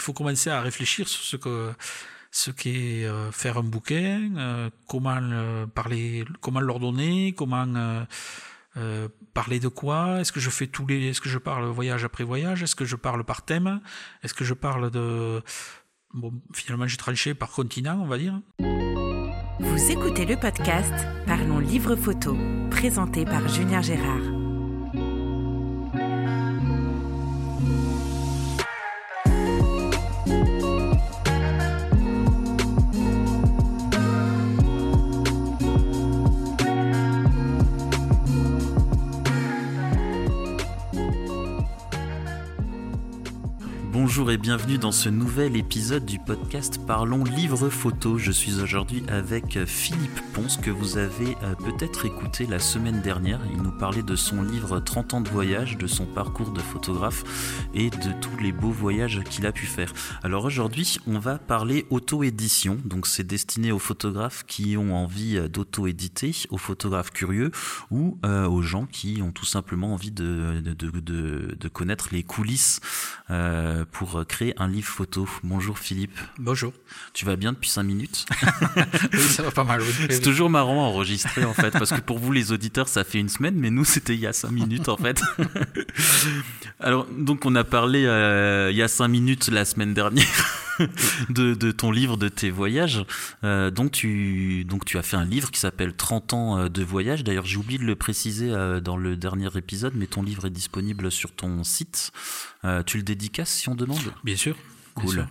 faut commencer à réfléchir sur ce que ce qu'est euh, faire un bouquin, euh, comment parler, comment l'ordonner, comment parler de quoi Est-ce que je fais tous les Est-ce que je parle voyage après voyage? Est-ce que je parle par thème? Est-ce que je parle de bon finalement j'ai tranché par continent, on va dire. Vous écoutez le podcast Parlons livre photo, présenté par Julien Gérard. Bonjour et bienvenue dans ce nouvel épisode du podcast Parlons livre photo. Je suis aujourd'hui avec Philippe Ponce que vous avez euh, peut-être écouté la semaine dernière. Il nous parlait de son livre 30 ans de voyage, de son parcours de photographe et de tous les beaux voyages qu'il a pu faire. Alors aujourd'hui, on va parler auto-édition. Donc c'est destiné aux photographes qui ont envie euh, d'auto-éditer, aux photographes curieux ou euh, aux gens qui ont tout simplement envie de, connaître les coulisses pour euh, créer un livre photo. Bonjour Philippe. Bonjour. Tu vas bien depuis 5 minutes? Oui, ça va pas mal. C'est toujours marrant à enregistrer en fait, parce que pour vous les auditeurs, ça fait une semaine, mais nous c'était il y a 5 minutes en fait. Alors, donc on a parlé euh, il y a 5 minutes la semaine dernière. de, ton livre, de tes voyages. Euh, donc, tu, donc tu as fait un livre qui s'appelle 30 ans de voyage. D'ailleurs, j'ai oublié de le préciser dans le dernier épisode, mais ton livre est disponible sur ton site. tu le dédicaces si on demande? Bien sûr. Cool.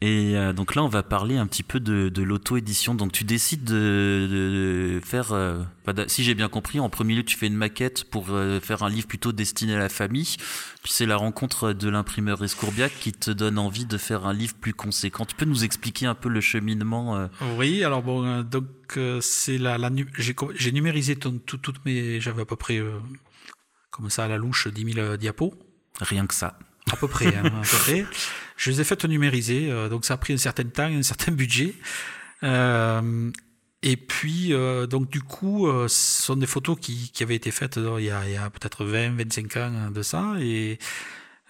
Et euh, donc là, on va parler un petit peu de, l'auto-édition. Donc tu décides de, faire, euh, si j'ai bien compris, en premier lieu, tu fais une maquette pour euh, faire un livre plutôt destiné à la famille. Puis c'est la rencontre de l'imprimeur Escourbiac qui te donne envie de faire un livre plus conséquent. Tu peux nous expliquer un peu le cheminement Oui, alors bon, donc c'est la, j'ai numérisé toutes mes, j'avais à peu près comme ça à la louche 10 000 diapos. Rien que ça. À peu près, hein, à peu près. Je les ai faites numériser, euh, donc ça a pris un certain temps, un certain budget. Euh, et puis, euh, donc du coup, ce sont des photos qui, qui avaient été faites il y a, a peut-être 20, 25 ans de ça. Et,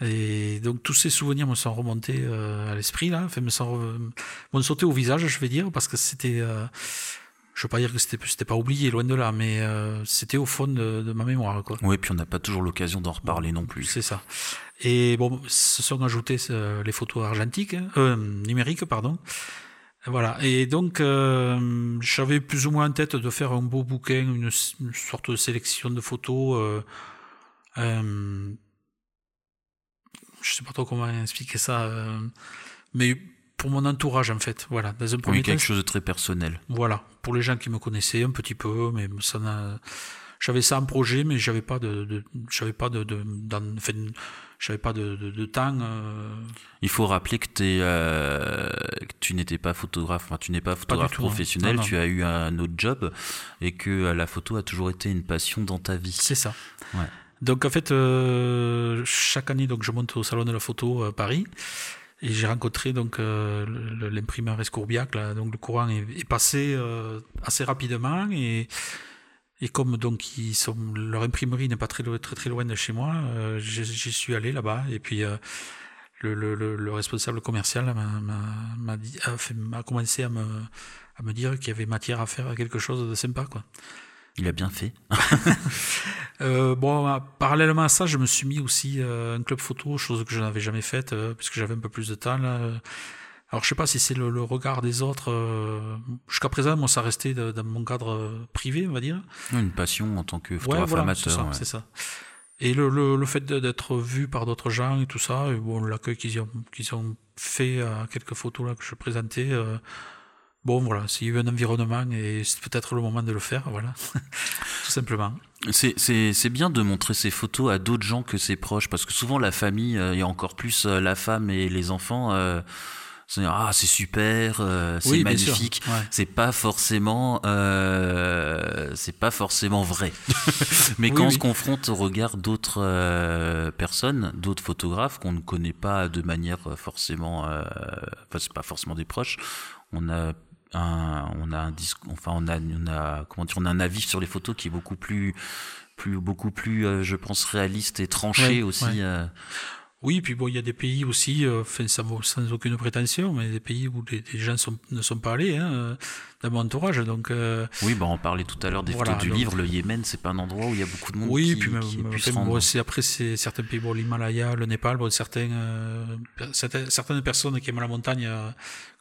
et donc tous ces souvenirs me sont remontés à l'esprit, là, enfin, me sont, m'ont sauté au visage, je vais dire, parce que c'était je veux pas dire que c'était pas oublié loin de là mais euh, c'était au fond de, ma mémoire quoi. Oui puis on n'a pas toujours l'occasion d'en reparler non plus. C'est ça. Et bon se sont ajoutées euh, les photos argentiques hein, euh, numériques pardon. Voilà. Et donc euh, j'avais plus ou moins en tête de faire un beau bouquin une, sorte de sélection de photos je sais pas trop comment expliquer ça mais pour mon entourage en fait. Voilà, dans un premier oui, quelque chose de très personnel. Voilà, pour les gens qui me connaissaient un petit peu, mais ça. J'avais ça en projet, mais j'avais pas de, de j'avais pas de, de j'avais pas de, de, temps. Euh. Il faut rappeler que, es, euh, que tu n'étais pas photographe, enfin, tu n'es pas photographe hein. professionnel, tu as eu un autre job et que euh, la photo a toujours été une passion dans ta vie. C'est ça. Ouais. Donc en fait, chaque année, donc je monte au salon de la photo à Paris. Et j'ai rencontré donc euh, l'imprimeur Escourbiac. Donc le courant est, passé euh, assez rapidement et comme donc ils sont, leur imprimerie n'est pas très, très très loin de chez moi, euh, j'y suis allé là-bas et puis le, le, le, responsable commercial m'a commencé à me à me dire qu'il y avait matière à faire quelque chose de sympa quoi. Il a bien fait. euh, bon, parallèlement à ça, je me suis mis aussi euh, un club photo, chose que je n'avais jamais faite, euh, puisque j'avais un peu plus de temps. Là. Alors, je sais pas si c'est le, regard des autres. Euh, jusqu'à présent, moi, ça restait dans mon cadre privé, on va dire. Une passion en tant que photographe ouais, amateur. C'est ça, Et le, le, le fait d'être vu par d'autres gens et tout ça, et bon, l'accueil qu'ils ont, qu'ils ont fait à quelques photos là que je présentais, bon voilà, s'il y a eu un environnement et c'est peut-être le moment de le faire, voilà, tout simplement. C'est bien de montrer ces photos à d'autres gens que ses proches, parce que souvent la famille, euh, et encore plus euh, la femme et les enfants, euh, ah c'est super, euh, c'est magnifique. C'est pas forcément, c'est pas forcément vrai. Mais quand on se confronte au regard d'autres personnes, d'autres photographes qu'on ne connaît pas de manière forcément, enfin c'est pas forcément des proches, on a on a un enfin on a, on a comment dire, on a un avis sur les photos qui est beaucoup plus, plus beaucoup plus, euh, je pense réaliste et tranché aussi. Euh. Oui, puis bon, il y a des pays aussi, euh, enfin, sans, sans, aucune prétention, mais des pays où les, les gens sont, ne sont pas allés, hein, dans mon entourage. Donc, euh, oui, bah, on parlait tout à l'heure des voilà, photos du donc, livre. Le Yémen, c'est pas un endroit où il y a beaucoup de monde oui, qui, puis même, qui se rendre. Bon, après, c'est certains pays, bon, l'Himalaya, le Népal, bon, certains, euh, certaines, certaines personnes qui aiment la montagne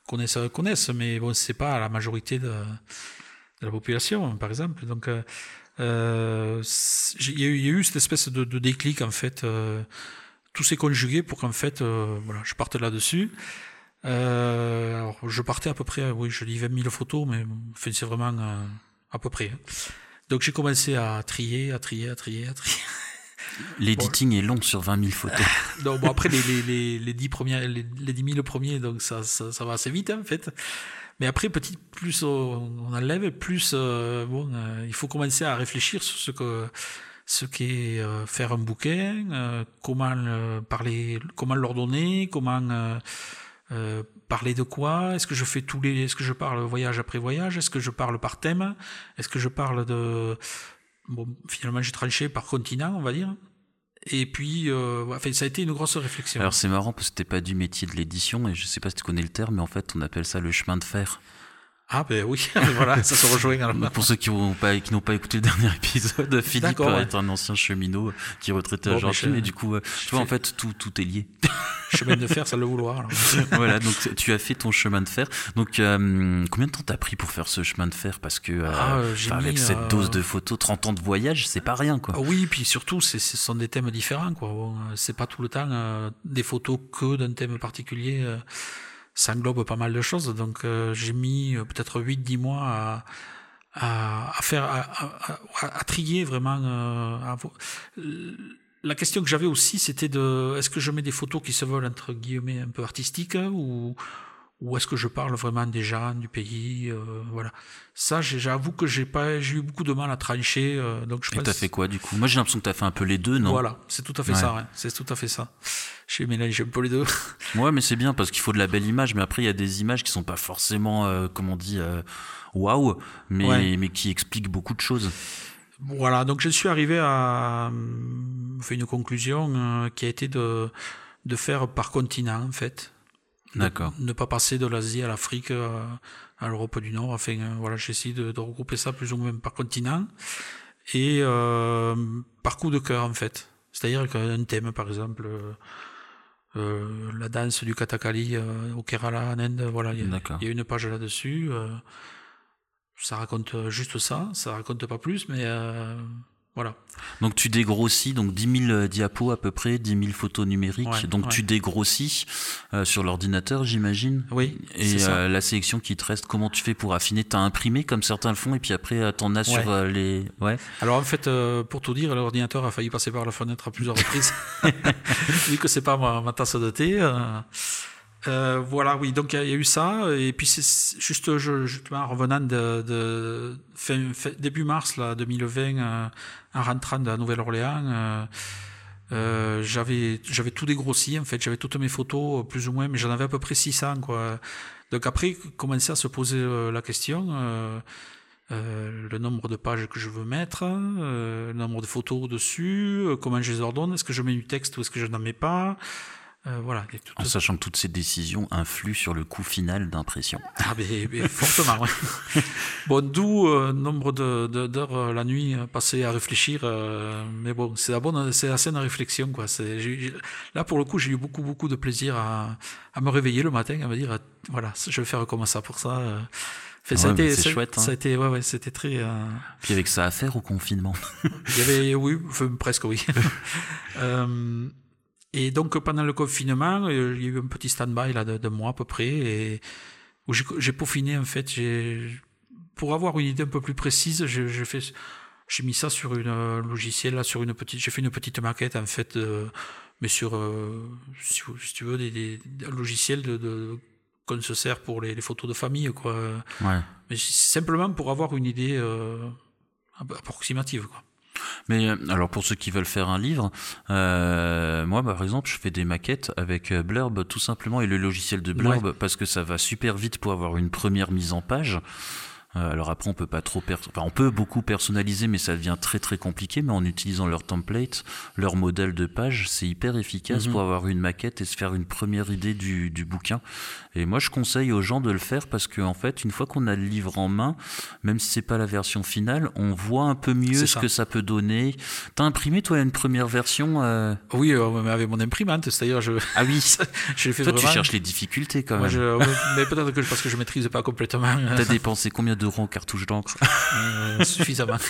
connaissent, connaissent, mais bon, c'est pas la majorité de, de la population, par exemple. Donc, euh, il y, y, a eu cette espèce de, de déclic en fait. Euh, tout s'est conjugué pour qu'en fait, euh, voilà, je parte là-dessus. Euh, alors, je partais à peu près, oui, je dis 20 000 photos, mais enfin, c'est vraiment euh, à peu près. Donc j'ai commencé à trier, à trier, à trier, à trier. L'editing bon. est long sur 20 000 photos. donc bon, après les, les, les, les 10 premiers, les, les 10 000 premiers, donc ça, ça, va assez vite hein, en fait. Mais après, petit, plus on enlève, plus euh, bon, euh, il faut commencer à réfléchir sur ce que ce qu'est euh, faire un bouquin, euh, comment parler, comment l'ordonner, comment parler de quoi, est-ce que je fais tous les, est-ce que je parle voyage après voyage, est-ce que je parle par thème, est-ce que je parle de, bon, finalement j'ai tranché par continent, on va dire. Et puis, euh, enfin, ça a été une grosse réflexion. Alors c'est marrant parce que c'était pas du métier de l'édition et je sais pas si tu connais le terme, mais en fait on appelle ça le chemin de fer. Ah ben oui, voilà, ça se rejoint. Alors. Pour ceux qui n'ont pas, qui pas écouté le dernier épisode, Philippe ouais. est un ancien cheminot qui est retraité bon, à Argentine et du coup, tu vois, en fait, tout, tout est lié. Chemin de fer, ça le vouloir. Voilà, donc tu as fait ton chemin de fer. Donc, euh, combien de temps t'as pris pour faire ce chemin de fer? Parce que euh, ah, avec mis, cette euh... dose de photos, 30 ans de voyage, c'est pas rien, quoi. Ah, oui, puis surtout, ce sont des thèmes différents, quoi. Bon, c'est pas tout le temps euh, des photos que d'un thème particulier euh, ça englobe pas mal de choses. Donc euh, j'ai mis euh, peut-être 8-10 mois à, à, à faire, à, à, à, trier vraiment. Euh, la question que j'avais aussi, c'était de est-ce que je mets des photos qui se veulent entre guillemets un peu artistiques ou ou est-ce que je parle vraiment des gens du pays euh, voilà ça j'avoue que j'ai pas j'ai eu beaucoup de mal à trancher euh, donc je et t'as fait quoi du coup? Moi j'ai l'impression que t'as fait un peu les deux non? Voilà c'est tout à fait ouais. ça ouais. c'est tout à fait ça j'ai mélangé un peu les deux ouais mais c'est bien parce qu'il faut de la belle image mais après il y a des images qui sont pas forcément euh, comme on dit waouh wow, mais ouais. mais qui expliquent beaucoup de choses voilà donc je suis arrivé à une conclusion qui a été de de faire par continent en fait D'accord. Ne pas passer de l'Asie à l'Afrique, à l'Europe du Nord. Enfin, voilà, j'essaie de, de, regrouper ça plus ou moins par continent et euh, par coup de cœur en fait. C'est-à-dire qu'un thème, par exemple, euh, la danse du Kathakali euh, au Kerala en Inde, voilà, il y, y, a une page là-dessus. Euh, ça raconte juste ça, ça raconte pas plus, mais voilà. Donc tu dégrossis donc 10 000 diapos à peu près, 10 000 photos numériques. Ouais, donc ouais. tu dégrossis euh, sur l'ordinateur, j'imagine. Oui. Et euh, la sélection qui te reste, comment tu fais pour affiner? T'as imprimé comme certains le font et puis après euh, t'en as sur euh, les. Ouais. Alors en fait, euh, pour tout dire, l'ordinateur a failli passer par la fenêtre à plusieurs reprises, vu que c'est pas ma, ma, tasse de thé. Euh, voilà, oui, donc il y, a eu ça, et puis c'est juste je, justement en revenant de, de fin, fin, début mars là, 2020, euh, en rentrant de la Nouvelle-Orléans, euh, euh, j'avais tout dégrossi en fait, j'avais toutes mes photos plus ou moins, mais j'en avais à peu près 600 quoi. Donc après, commencer à se poser euh, la question. Euh, le nombre de pages que je veux mettre, le nombre de photos dessus, comment je les ordonne, est-ce que je mets du texte ou est-ce que je n'en mets pas, euh, voilà. En sachant que toutes ces décisions influent sur le coût final d'impression. Ah, mais, mais fortement, ouais. Bon, d'où euh, nombre d'heures de, de, euh, la nuit passées à réfléchir. Euh, mais bon, c'est la bonne, c'est la saine réflexion, quoi. Là, pour le coup, j'ai eu beaucoup, beaucoup de plaisir à, à, me réveiller le matin, à me dire, voilà, je vais faire comme ça pour ça. Ouais, a été, ça, chouette, hein. ça a été, ouais, ouais, c'était très. Euh... Puis avec ça à faire au confinement. Il y avait, oui, enfin, presque oui. euh, et donc pendant le confinement, euh, il y a eu un petit stand-by là de, de mois à peu près, et où j'ai peaufiné en fait. Pour avoir une idée un peu plus précise, j'ai fait, j'ai mis ça sur une logiciel là, sur une petite, j'ai fait une petite maquette en fait, euh, mais sur, euh, si, si, tu veux, des, des, des logiciels de, de qu'on se sert pour les, les, photos de famille, quoi. Ouais. Mais simplement pour avoir une idée euh, approximative, quoi. Mais euh, alors pour ceux qui veulent faire un livre, euh, moi par exemple je fais des maquettes avec euh, Blurb tout simplement et le logiciel de Blurb ouais. parce que ça va super vite pour avoir une première mise en page. Euh, alors après, on peut pas trop, enfin, on peut beaucoup personnaliser, mais ça devient très très compliqué. Mais en utilisant leur template, leur modèle de page, c'est hyper efficace Mhm. pour avoir une maquette et se faire une première idée du, du bouquin. Et moi, je conseille aux gens de le faire parce que en fait, une fois qu'on a le livre en main, même si c'est pas la version finale, on voit un peu mieux ce ça. que ça peut donner. T'as imprimé toi une première version euh, Oui, euh, mais avec mon imprimante, c'est-à-dire je, Ah oui. je l'ai fait Toi, tu cherches les difficultés quand Moi, même. je- mais peut-être que parce que je maîtrise pas complètement T'as dépensé combien d'euros en cartouche d'encre? Euh, suffisamment.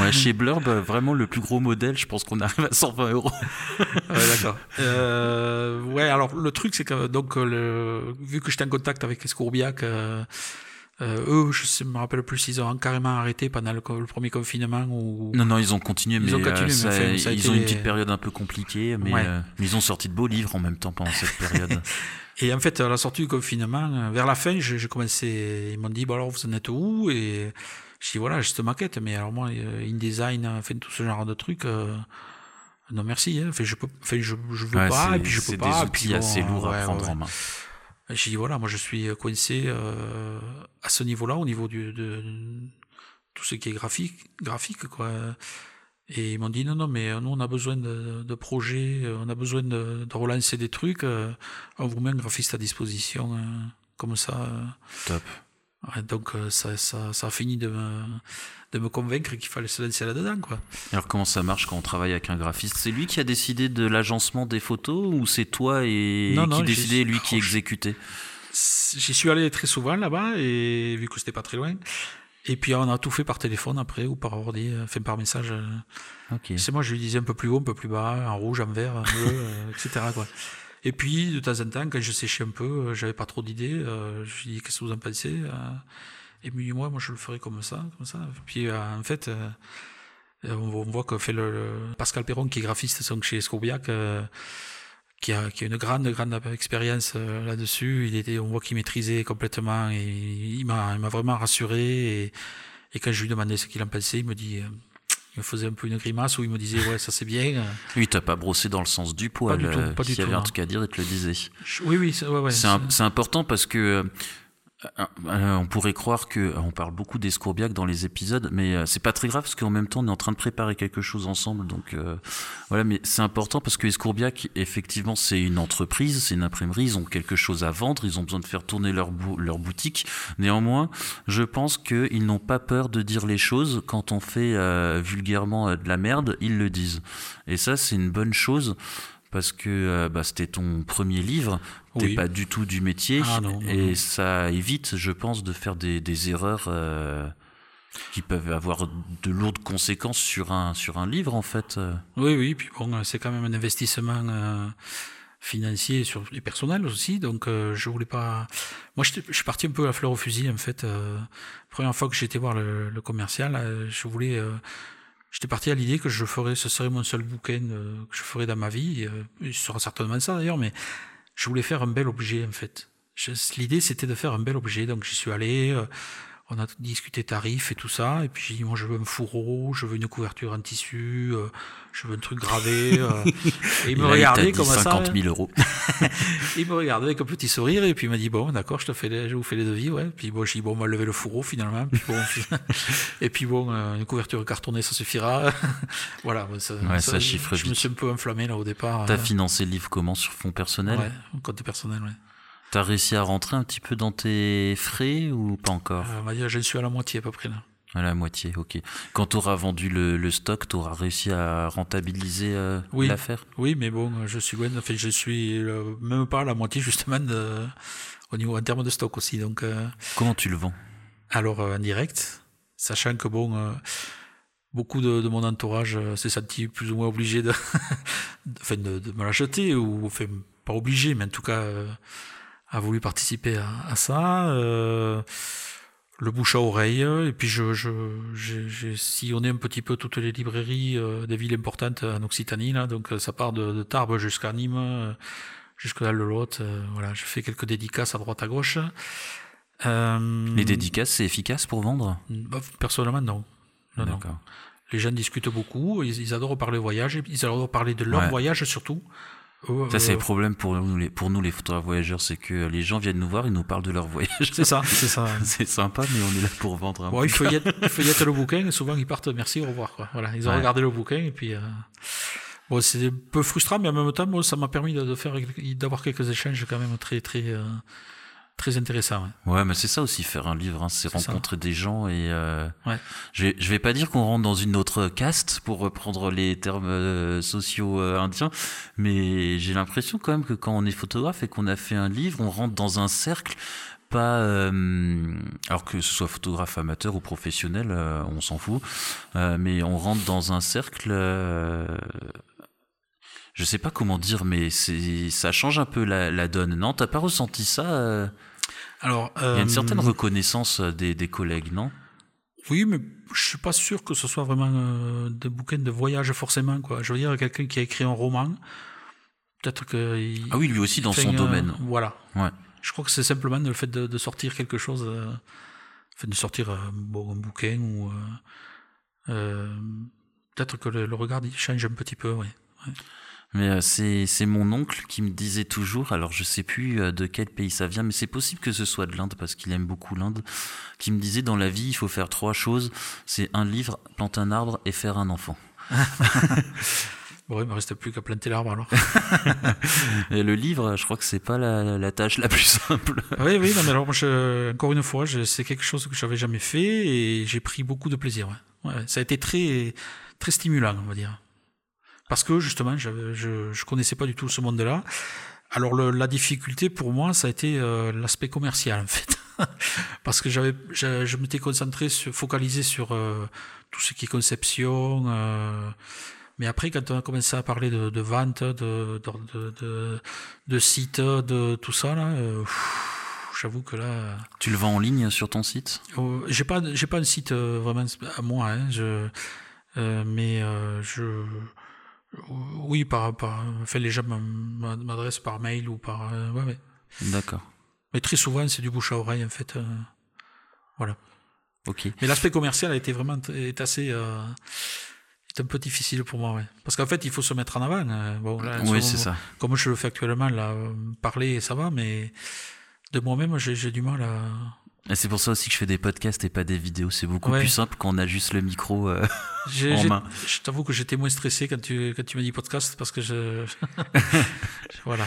Ouais, chez Blurb, vraiment le plus gros modèle, je pense qu'on arrive à 120 euros. Ouais, d'accord. Euh, ouais, alors le truc, c'est que donc le, vu que j'étais en contact avec Escourbiac, euh, euh, eux, je ne me rappelle plus s'ils ont carrément arrêté pendant le, premier confinement ou. Non, non, ils ont continué, Ils mais, ont continué, euh, mais ça- enfin, ça a ils été ont une petite période un peu compliquée, mais, Ouais. euh, mais ils ont sorti de beaux livres en même temps pendant cette période. Et en fait, à la sortie du confinement, euh, vers la fin, j'ai commencé. Ils m'ont dit, bon alors vous en êtes où? Et je dis voilà, j'ai cette maquette, mais alors moi, euh, InDesign, enfin tout ce genre de trucs. euh, non merci, hein. enfin, je peux, enfin, je, je veux Ouais, pas, c'est- et puis je peux c'est pas. des et puis outils bon, assez lourds ouais, à prendre en main. J'ai dit voilà, moi je suis coincé euh, à ce niveau-là, au niveau du, de tout ce qui est graphique, graphique quoi. Et ils m'ont dit non, non, mais nous on a besoin de, projets, euh, on a besoin de, relancer des trucs. euh, On vous met un graphiste à disposition, euh, comme ça. euh. Top. Donc euh, ça, ça, ça a fini de me, de me convaincre qu'il fallait se lancer là-dedans, quoi. Alors comment ça marche quand on travaille avec un graphiste? C'est lui qui a décidé de l'agencement des photos ou c'est toi et Non, non, qui décidait et lui qui exécutait? J'y suis allé très souvent là-bas, et vu que c'était pas très loin. Et puis on a tout fait par téléphone après, ou par ordi, enfin par message. euh. Ok. C'est moi, je lui disais un peu plus haut, un peu plus bas, en rouge, en vert, en bleu, euh, etc. Quoi. Et puis, de temps en temps, quand je séchais un peu, euh, j'avais pas trop d'idées, euh, je lui dis, qu'est-ce que vous en pensez euh Et me dit, moi, moi, je le ferai comme ça, comme ça. Puis, euh, en fait, euh, on, voit que fait le, le- Pascal Perron, qui est graphiste donc chez Scourbiac, euh, qui, a, qui a une grande, grande expérience euh, là-dessus. Il était, on voit qu'il maîtrisait complètement et il m'a, il m'a vraiment rassuré. Et, et quand je lui demandais ce qu'il en pensait, il me dit, euh, il me faisait un peu une grimace où il me disait, ouais, ça c'est bien. euh, Oui, t'as pas brossé dans le sens du poil. du tout, euh, pas du S'il y avait tout, un truc à dire, il te le disait. Oui, oui, c'est ouais, ouais, C'est important parce que euh, euh, on pourrait croire que euh, on parle beaucoup d'Escourbiac dans les épisodes, mais euh, c'est pas très grave parce qu'en même temps on est en train de préparer quelque chose ensemble. Donc euh, voilà, mais c'est important parce que Escourbiac, effectivement, c'est une entreprise, c'est une imprimerie, ils ont quelque chose à vendre, ils ont besoin de faire tourner leur, leur boutique. Néanmoins, je pense qu'ils n'ont pas peur de dire les choses. Quand on fait euh, vulgairement euh, de la merde, ils le disent. Et ça, c'est une bonne chose parce que euh, bah, c'était ton premier livre, t'es Oui. pas du tout du métier, Ah, non, non, et non. ça évite, je pense, de faire des, des erreurs euh, qui peuvent avoir de lourdes conséquences sur un, sur un livre, en fait. euh. Oui, oui, puis bon, c'est quand même un investissement euh, financier sur les personnels aussi, donc euh, je voulais pas. Moi, je suis parti un peu à la fleur au fusil, en fait. Première fois que j'étais voir le, le commercial, je voulais. Euh, J'étais parti à l'idée que je ferais, ce serait mon seul bouquin euh, que je ferais dans ma vie. euh, et ce sera certainement ça d'ailleurs, mais je voulais faire un bel objet en fait. L'idée c'était de faire un bel objet, donc j'y suis allé. On a discuté tarifs et tout ça, et puis j'ai dit moi je veux un fourreau, je veux une couverture en tissu, euh, je veux un truc gravé. euh. et il me regardait comme dit ça. 50 000 euros. Il me regardait avec un petit sourire et puis il m'a dit bon d'accord je te fais les, je vous fais les devis ouais puis bon j'ai dit bon on va lever le fourreau finalement puis bon, et puis bon euh, une couverture cartonnée ça suffira voilà ça, Ouais, ça chiffre je me suis un peu enflammé là au départ T'as financé le livre comment Sur fonds personnels? Ouais compte personnel ouais T'as réussi à rentrer un petit peu dans tes frais ou pas encore? Euh, on va dire j'en suis à la moitié à peu près là. À la moitié, ok. Quand t'auras vendu le, le stock, t'auras réussi à rentabiliser euh, Oui. l'affaire? Oui mais bon je suis loin enfin je suis euh, même pas à la moitié justement de, au niveau en termes de stock aussi donc euh, Comment tu le vends? Alors euh, en direct, sachant que bon, euh, beaucoup de, de mon entourage euh, s'est senti plus ou moins obligé de, de, enfin, de, de me l'acheter, ou enfin, pas obligé, mais en tout cas euh, a voulu participer à, à ça. euh, le bouche à oreille, et puis je, je, j'ai, j'ai sillonné un petit peu toutes les librairies euh, des villes importantes en Occitanie, là, donc euh, ça part de, de Tarbes jusqu'à Nîmes, euh, jusqu'à le Lot, euh, voilà, je fais quelques dédicaces à droite à gauche. Euh, Les dédicaces, c'est efficace pour vendre? Bah, personnellement, non. Non, non. D'accord. Les gens discutent beaucoup, ils, ils adorent parler voyage, ils adorent parler de leur Ouais. voyage surtout. Oh, Ça, c'est le problème pour nous, les, pour nous, les photographes voyageurs, c'est que les gens viennent nous voir, ils nous parlent de leur voyage. c'est ça, c'est ça. c'est sympa, mais on est là pour vendre un Bon, peu. il feuillette, il feuillette le bouquin et souvent ils partent merci, au revoir. Quoi. Voilà, ils ont Ouais. regardé le bouquin et puis. euh, Bon, c'est un peu frustrant, mais en même temps, moi, ça m'a permis de, de faire, d'avoir quelques échanges quand même très, très, euh, très intéressants. ouais. Ouais, mais c'est ça aussi faire un livre, hein, c'est ça. rencontrer des gens et euh, Ouais. je, vais, je vais pas dire qu'on rentre dans une autre caste pour reprendre les termes euh, sociaux euh, indiens, mais j'ai l'impression quand même que quand on est photographe et qu'on a fait un livre, on rentre dans un cercle pas euh, alors que ce soit photographe amateur ou professionnel, euh, on s'en fout, euh, mais on rentre dans un cercle. je sais pas comment dire, mais c'est ça change un peu la, la donne. Non, t'as pas ressenti ça Alors, il y a une euh, certaine reconnaissance euh, des, des collègues, non? Oui, mais je suis pas sûr que ce soit vraiment euh, des bouquins de voyage forcément. Quoi. Je veux dire, quelqu'un qui a écrit un roman, peut-être que. il- Ah oui, lui aussi dans enfin, son euh, domaine. Voilà. Ouais. Je crois que c'est simplement le fait de, de sortir quelque chose, euh, enfin, de sortir euh, bon, un bouquin ou. euh, euh, peut-être que le, le regard il change un petit peu, oui. Mais euh, c'est mon oncle qui me disait toujours, alors je sais plus euh, de quel pays ça vient, mais c'est possible que ce soit de l'Inde parce qu'il aime beaucoup l'Inde, qui me disait dans la vie il faut faire trois choses, c'est un livre, planter un arbre et faire un enfant. Bon, il me reste plus qu'à planter l'arbre alors. Et le livre, je crois que c'est pas la, la tâche la plus simple. oui, oui, non, mais alors, moi, je- encore une fois, c'est quelque chose que j'avais jamais fait et j'ai pris beaucoup de plaisir. Ouais. Ouais, ça a été très, très stimulant, on va dire. Parce que justement, je, je connaissais pas du tout ce monde-là. Alors le- la difficulté pour moi, ça a été euh, l'aspect commercial en fait, parce que j'avais, je, je m'étais concentré, sur, focalisé sur euh, tout ce qui est conception. euh, mais après, quand on a commencé à parler de, de vente, de, de, de, site, de tout ça là, j'avoue que là, Tu le vends en ligne sur ton site? Euh, j'ai pas, j'ai pas un site vraiment à moi, hein, je, mais je, oui, par, par, enfin, les gens m'adressent par mail ou par, euh, ouais, ouais. D'accord. Mais très souvent, c'est du bouche à oreille, en fait. euh, voilà. Ok. Mais l'aspect commercial a été vraiment est assez, euh, est un peu difficile pour moi, ouais. Parce qu'en fait, il faut se mettre en avant. bon, là, Oui, c'est ça. Comme je le fais actuellement, là, parler, ça va, mais de moi-même, j'ai du mal à. Et c'est pour ça aussi que je fais des podcasts et pas des vidéos. C'est beaucoup Ouais. plus simple quand on a juste le micro. euh. En main. Je t'avoue que j'étais moins stressé quand tu, quand tu m'as dit podcast parce que je. voilà.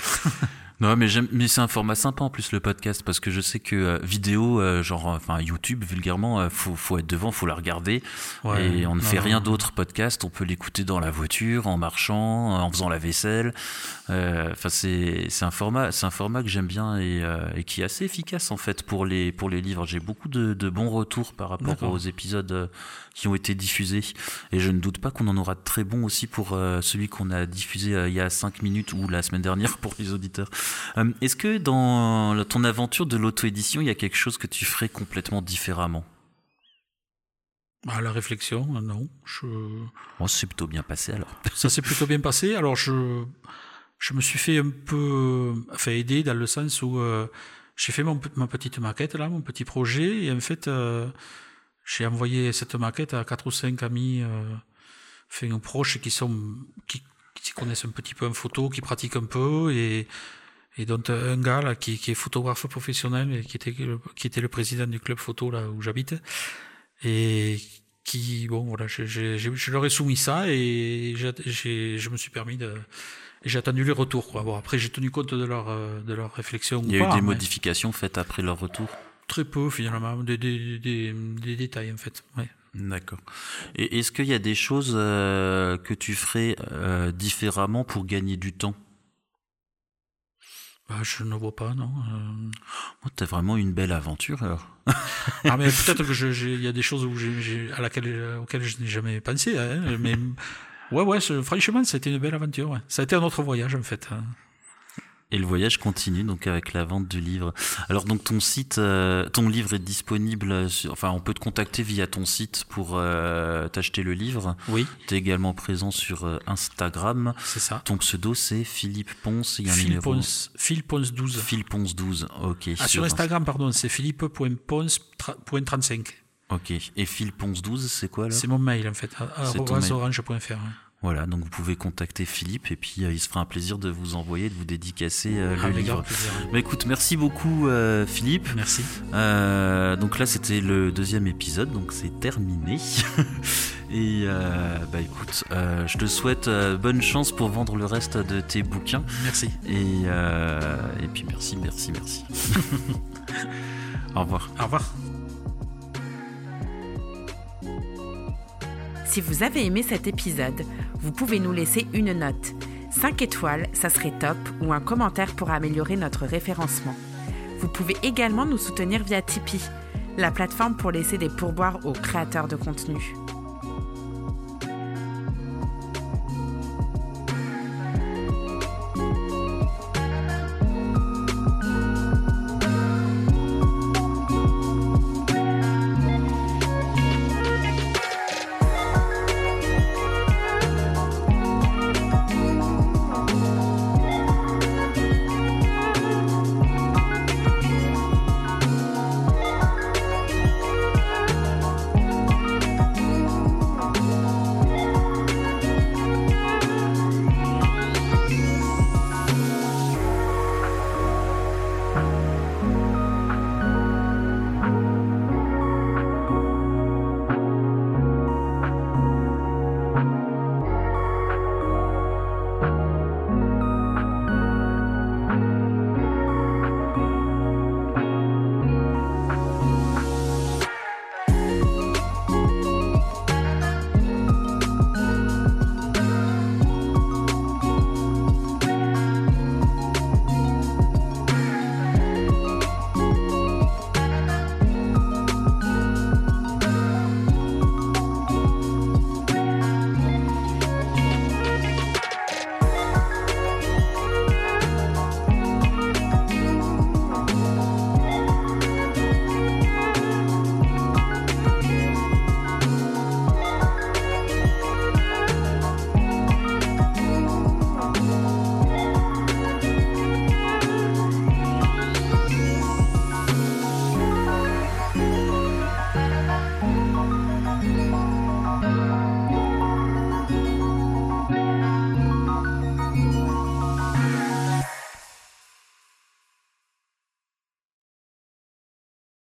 Non, mais c'est un format sympa en plus le podcast parce que je sais que euh, vidéo, euh, genre, euh, enfin YouTube vulgairement, euh, faut, faut être devant, faut la regarder. Ouais, et on ne non, fait non. rien d'autre podcast. On peut l'écouter dans la voiture, en marchant, en faisant la vaisselle. Enfin, c'est c'est un format, c'est un format que j'aime bien et, et qui est assez efficace en fait pour les pour les livres. J'ai beaucoup de, de bons retours par rapport aux épisodes qui ont été diffusés et je ne doute pas qu'on en aura de très bons aussi pour euh, celui qu'on a diffusé euh, il y a cinq minutes ou la semaine dernière pour les auditeurs. Euh, Est-ce que dans ton aventure de l'auto-édition, il y a quelque chose que tu ferais complètement différemment? À la réflexion, non. Je... Bon, c'est plutôt bien passé alors. Ça s'est plutôt bien passé. Alors, je, je me suis fait un peu enfin, aider dans le sens où euh, j'ai fait mon, ma petite maquette, là, mon petit projet, et en fait, euh, j'ai envoyé cette maquette à quatre ou cinq amis euh, enfin, proches qui, sont, qui, qui connaissent un petit peu en photo, qui pratiquent un peu, et, et dont un gars là, qui, qui est photographe professionnel et qui était, le- qui était le président du club photo là où j'habite et qui bon voilà je, je, je, je leur ai soumis ça et j'ai, j'ai- je me suis permis de j'ai attendu les retours quoi bon après j'ai tenu compte de leur euh, de leur réflexion Il y a eu pas, des mais modifications faites après leur retour? Très peu finalement des, des, des, des détails en fait ouais. D'accord. Et est-ce qu'il y a des choses euh, que tu ferais euh, différemment pour gagner du temps? Bah, je ne vois pas non euh. oh, T'as vraiment une belle aventure alors. ah mais peut-être que je- j'ai- il y a des choses où j'ai, j'ai- à laquelle auxquelles je n'ai jamais pensé hein, mais ouais ouais franchement ça a été une belle aventure ouais. ça a été un autre voyage en fait hein. Et le voyage continue donc avec la vente du livre. Alors donc ton site, euh, ton livre est disponible. Sur, enfin, on peut te contacter via ton site pour euh, t'acheter le livre. oui T'es également présent sur euh, Instagram. c'est ça Ton pseudo c'est Philippe Ponce. Il y a un Phil. Ponce, Phil Ponce 12 Phil Ponce 12. Ok. Ah, sur Instagram, pardon, c'est philippe.ponce.35. Ok. Et Phil Ponce 12, c'est quoi là? C'est mon mail, en fait, orange.fr. Voilà, donc vous pouvez contacter Philippe et puis il se fera un plaisir de vous envoyer, de vous dédicacer le livre. Bah, écoute, merci beaucoup Philippe. Merci. donc là c'était le deuxième épisode, donc c'est terminé. et bah écoute, je te souhaite bonne chance pour vendre le reste de tes bouquins. Merci. Et, et puis merci, merci, merci. Au revoir. Au revoir. Si vous avez aimé cet épisode, vous pouvez nous laisser une note. 5 étoiles, ça serait top, ou un commentaire pour améliorer notre référencement. Vous pouvez également nous soutenir via Tipeee, la plateforme pour laisser des pourboires aux créateurs de contenu.